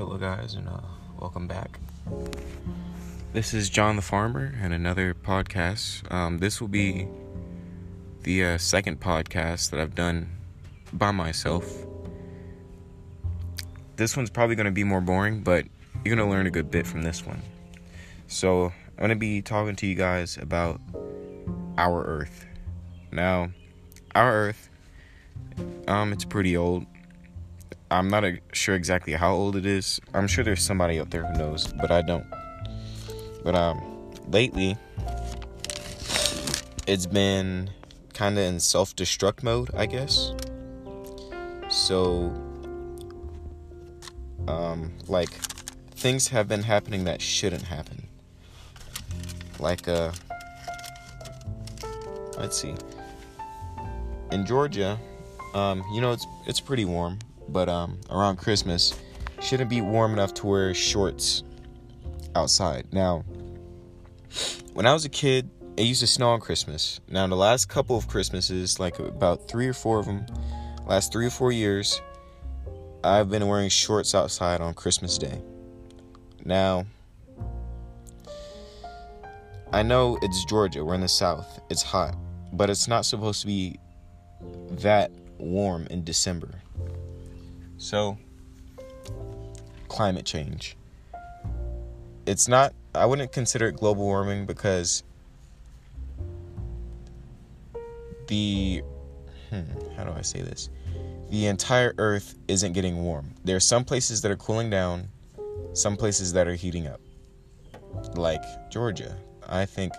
Hello, guys, and uh, welcome back. This is John the Farmer and another podcast. Um, this will be the uh, second podcast that I've done by myself. This one's probably going to be more boring, but you're going to learn a good bit from this one. So, I'm going to be talking to you guys about our Earth. Now, our Earth, um, it's pretty old. I'm not sure exactly how old it is. I'm sure there's somebody out there who knows, but I don't. But um, lately, it's been kind of in self-destruct mode, I guess. So, um, like things have been happening that shouldn't happen. Like uh, let's see. In Georgia, um, you know it's it's pretty warm but um, around Christmas, shouldn't be warm enough to wear shorts outside. Now, when I was a kid, it used to snow on Christmas. Now, the last couple of Christmases, like about three or four of them, last three or four years, I've been wearing shorts outside on Christmas Day. Now, I know it's Georgia, we're in the South, it's hot, but it's not supposed to be that warm in December. So, climate change. It's not, I wouldn't consider it global warming because the, hmm, how do I say this? The entire earth isn't getting warm. There are some places that are cooling down, some places that are heating up. Like Georgia. I think,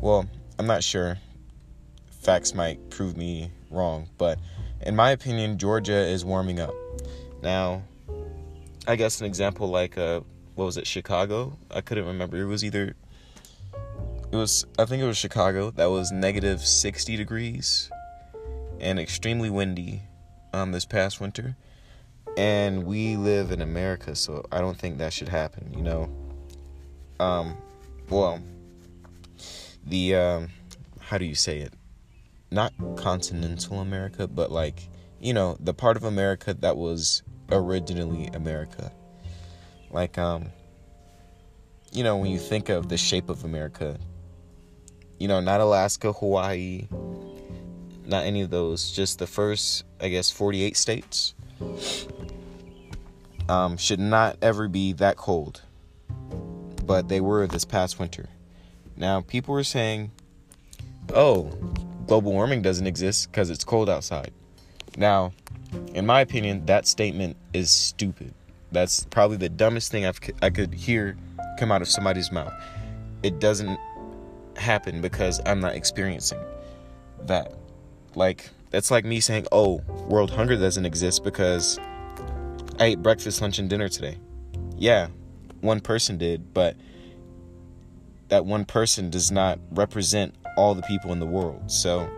well, I'm not sure. Facts might prove me wrong, but in my opinion, Georgia is warming up. Now, I guess an example like uh, what was it, Chicago? I couldn't remember. It was either it was I think it was Chicago that was negative 60 degrees and extremely windy um this past winter. And we live in America, so I don't think that should happen, you know. Um well, the um how do you say it? Not continental America, but like you know, the part of America that was originally America. Like, um, you know, when you think of the shape of America, you know, not Alaska, Hawaii, not any of those, just the first, I guess, 48 states um, should not ever be that cold. But they were this past winter. Now, people were saying, oh, global warming doesn't exist because it's cold outside. Now, in my opinion, that statement is stupid. That's probably the dumbest thing I've, I could hear come out of somebody's mouth. It doesn't happen because I'm not experiencing that. Like, that's like me saying, oh, world hunger doesn't exist because I ate breakfast, lunch, and dinner today. Yeah, one person did, but that one person does not represent all the people in the world. So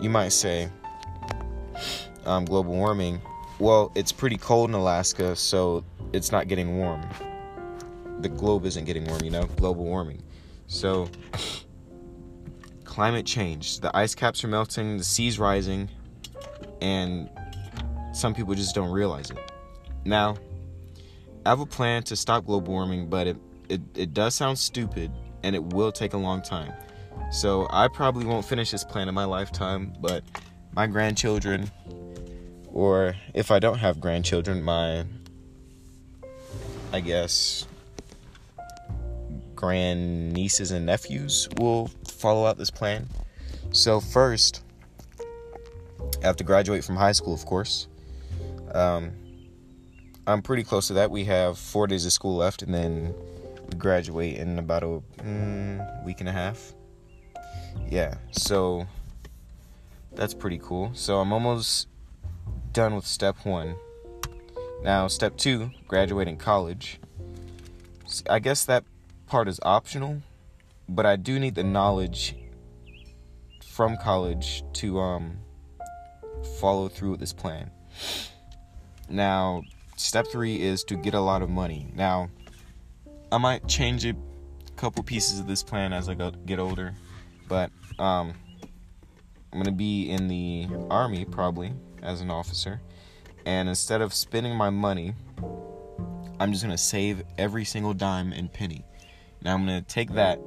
you might say, um, global warming, well, it's pretty cold in Alaska, so it's not getting warm. The globe isn't getting warm, you know, global warming. So, climate change. The ice caps are melting, the sea's rising, and some people just don't realize it. Now, I have a plan to stop global warming, but it, it, it does sound stupid and it will take a long time. So, I probably won't finish this plan in my lifetime, but my grandchildren or if I don't have grandchildren, my, I guess, grand nieces and nephews will follow out this plan. So, first, I have to graduate from high school, of course. Um, I'm pretty close to that. We have four days of school left, and then we graduate in about a mm, week and a half. Yeah, so that's pretty cool. So I'm almost done with step one. Now, step two, graduating college. I guess that part is optional, but I do need the knowledge from college to um, follow through with this plan. Now, step three is to get a lot of money. Now, I might change a couple pieces of this plan as I get older, but um, I'm gonna be in the army probably as an officer, and instead of spending my money I'm just gonna save every single dime and penny. Now I'm gonna take that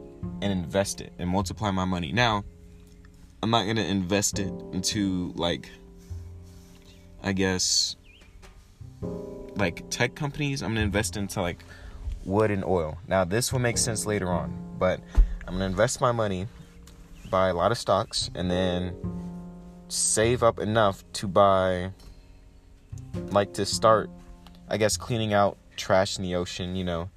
and invest it and multiply my money. Now, I'm not gonna invest it into like I guess like tech companies. I'm gonna invest into like wood and oil. Now this will make sense later on, but I'm gonna invest my money, buy a lot of stocks, and then save up enough to buy like to start I guess cleaning out trash in the ocean, you know,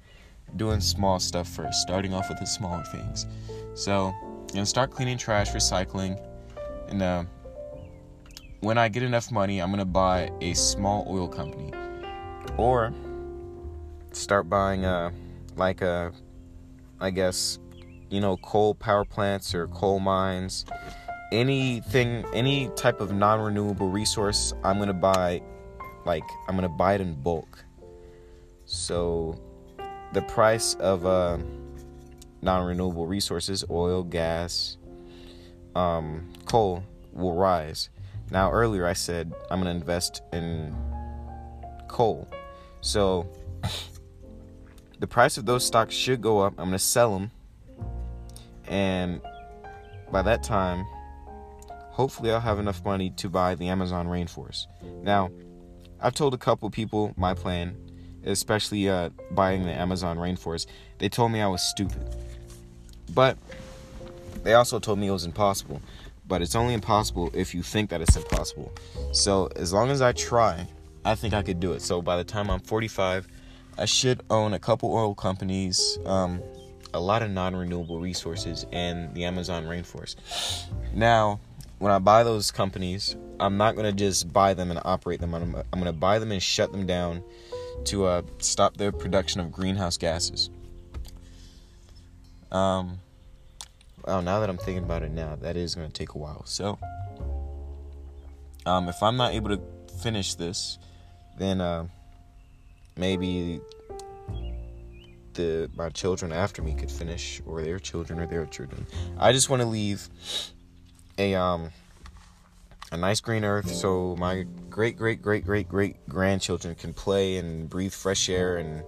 doing small stuff first, starting off with the smaller things. So, you know, start cleaning trash, recycling, and uh, when I get enough money, I'm gonna buy a small oil company, or start buying a like a, I guess, you know, coal power plants or coal mines, anything, any type of non-renewable resource. I'm gonna buy, like, I'm gonna buy it in bulk. So the price of uh, non-renewable resources, oil, gas, um, coal, will rise. Now, earlier I said I'm going to invest in coal. So the price of those stocks should go up. I'm going to sell them. And by that time, hopefully I'll have enough money to buy the Amazon rainforest. Now, I've told a couple people my plan especially uh, buying the Amazon rainforest, they told me I was stupid. But they also told me it was impossible. But it's only impossible if you think that it's impossible. So as long as I try, I think I could do it. So by the time I'm 45, I should own a couple oil companies, um, a lot of non renewable resources, and the Amazon rainforest. Now, when I buy those companies, I'm not going to just buy them and operate them. I'm, I'm going to buy them and shut them down to uh, stop the production of greenhouse gases. Um, well, now that I'm thinking about it now, that is going to take a while. So, um, if I'm not able to finish this, then uh, maybe the my children after me could finish, or their children, or their children. I just want to leave a um a nice green earth so my great great great great great grandchildren can play and breathe fresh air and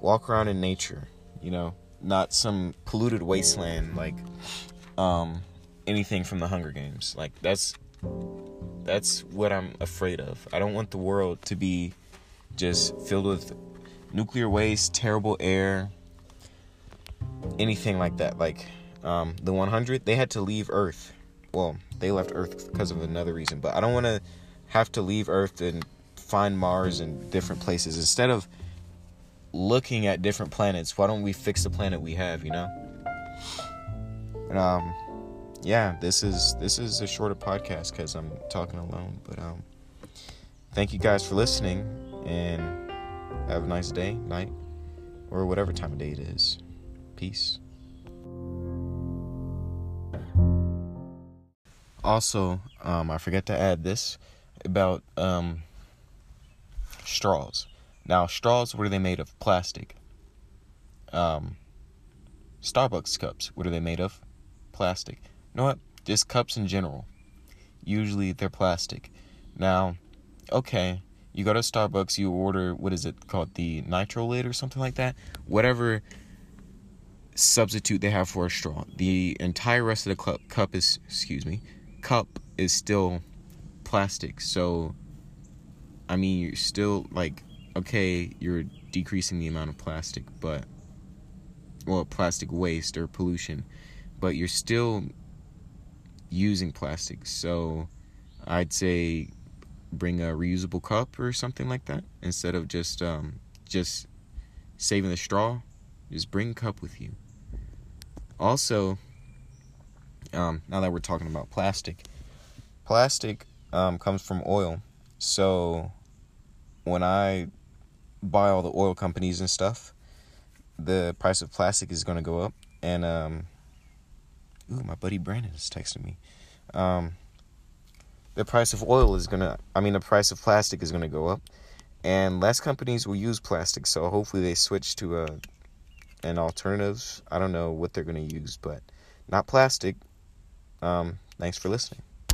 walk around in nature you know? Not some polluted wasteland like um anything from the hunger games. Like that's that's what i'm afraid of. I don't want the world to be just filled with nuclear waste terrible air anything like that. Like um, the 100 they had to leave earth well, they left Earth because of another reason, but I don't want to have to leave Earth and find Mars and different places. Instead of looking at different planets, why don't we fix the planet we have, you know? And, um, yeah, this is this is a shorter podcast because I'm talking alone. But um, thank you guys for listening, and have a nice day, night, or whatever time of day it is. Peace. Also, um, I forget to add this about um, straws. Now, straws, what are they made of? Plastic. Um, Starbucks cups, what are they made of? Plastic. You know what? Just cups in general. Usually they're plastic. Now, okay, you go to Starbucks, you order, what is it called? The nitro lid or something like that? Whatever substitute they have for a straw. The entire rest of the cup, cup is, excuse me, cup is still plastic. So, I mean, you're still like, okay, you're decreasing the amount of plastic, but, well, plastic waste or pollution, but you're still using plastic. So, I'd say bring a reusable cup or something like that instead of just um, just saving the straw. Just bring a cup with you. Also, um, now that we're talking about plastic, plastic um, comes from oil. So when I buy all the oil companies and stuff, the price of plastic is going to go up. And, um, ooh, my buddy Brandon is texting me. Um, the price of oil is going to, I mean, the price of plastic is going to go up. And less companies will use plastic. So hopefully they switch to a, an alternative. I don't know what they're going to use, but not plastic. Um, thanks for listening.